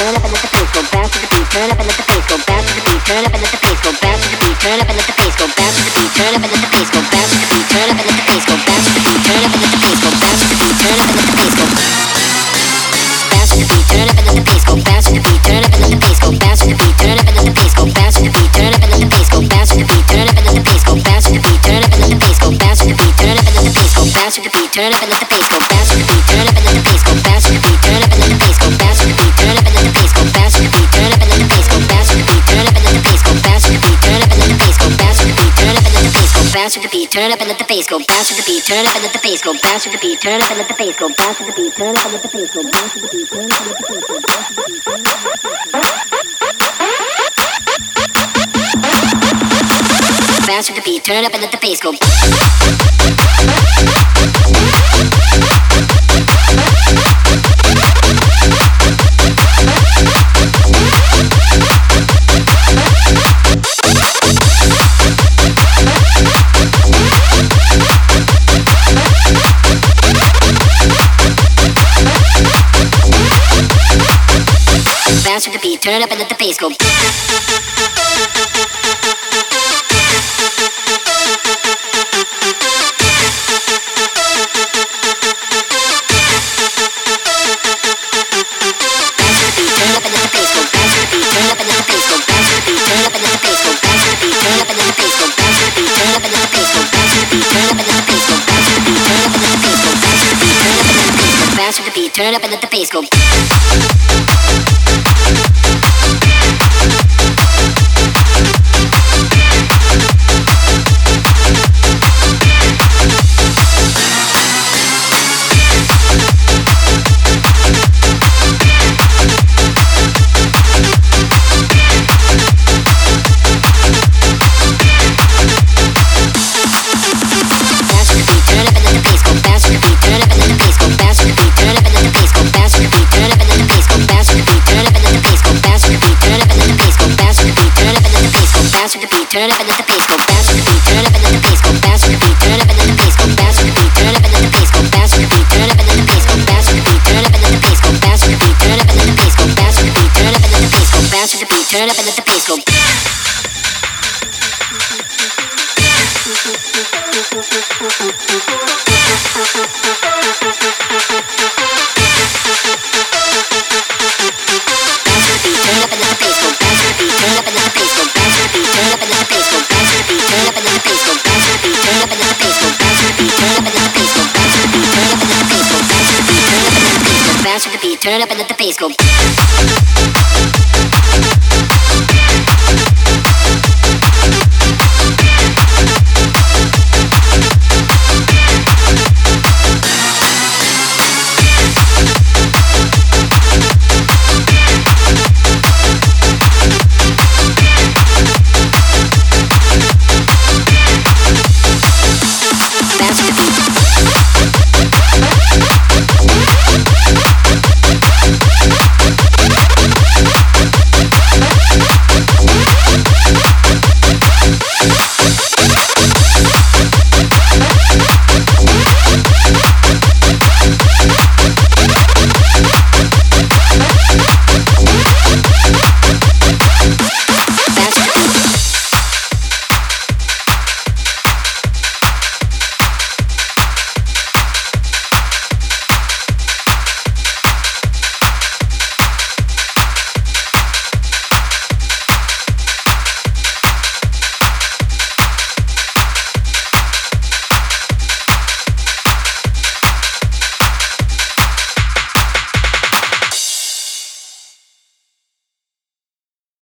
turn up and let the bass go bounce to the beat, turn up and let the bass go bounce to the beat, turn up and let the bass go bounce to the beat, turn up and let the bass go bounce to the beat, turn up and let the bass go bounce to the beat, turn up and let the bounce with the beat, turn it up and let the bass go. Bounce with the beat, turn it up and let the bass go. Bounce with the beat, turn it up and let the bass go. Bounce with the beat, turn it up and let the bass go. Bounce with the beat, turn it up and let the bass go. Bounce with the beat, turn it up and let the bass go. The beat, turn it up and let the bass go. Bounce with the. Basically, turn it up and let the pace go beat, beat, beat, turn it up and let the bass go bounce with the beat, turn it be turn up and let the bass go bounce with me. Turn it up and let the beat, turn it be turn up and let the bass go bounce with me. Turn it up and let the beat, turn it be turn up and let the bass go bounce with the beat, turn turn up and let the bass go. Turn it up and let the bass go.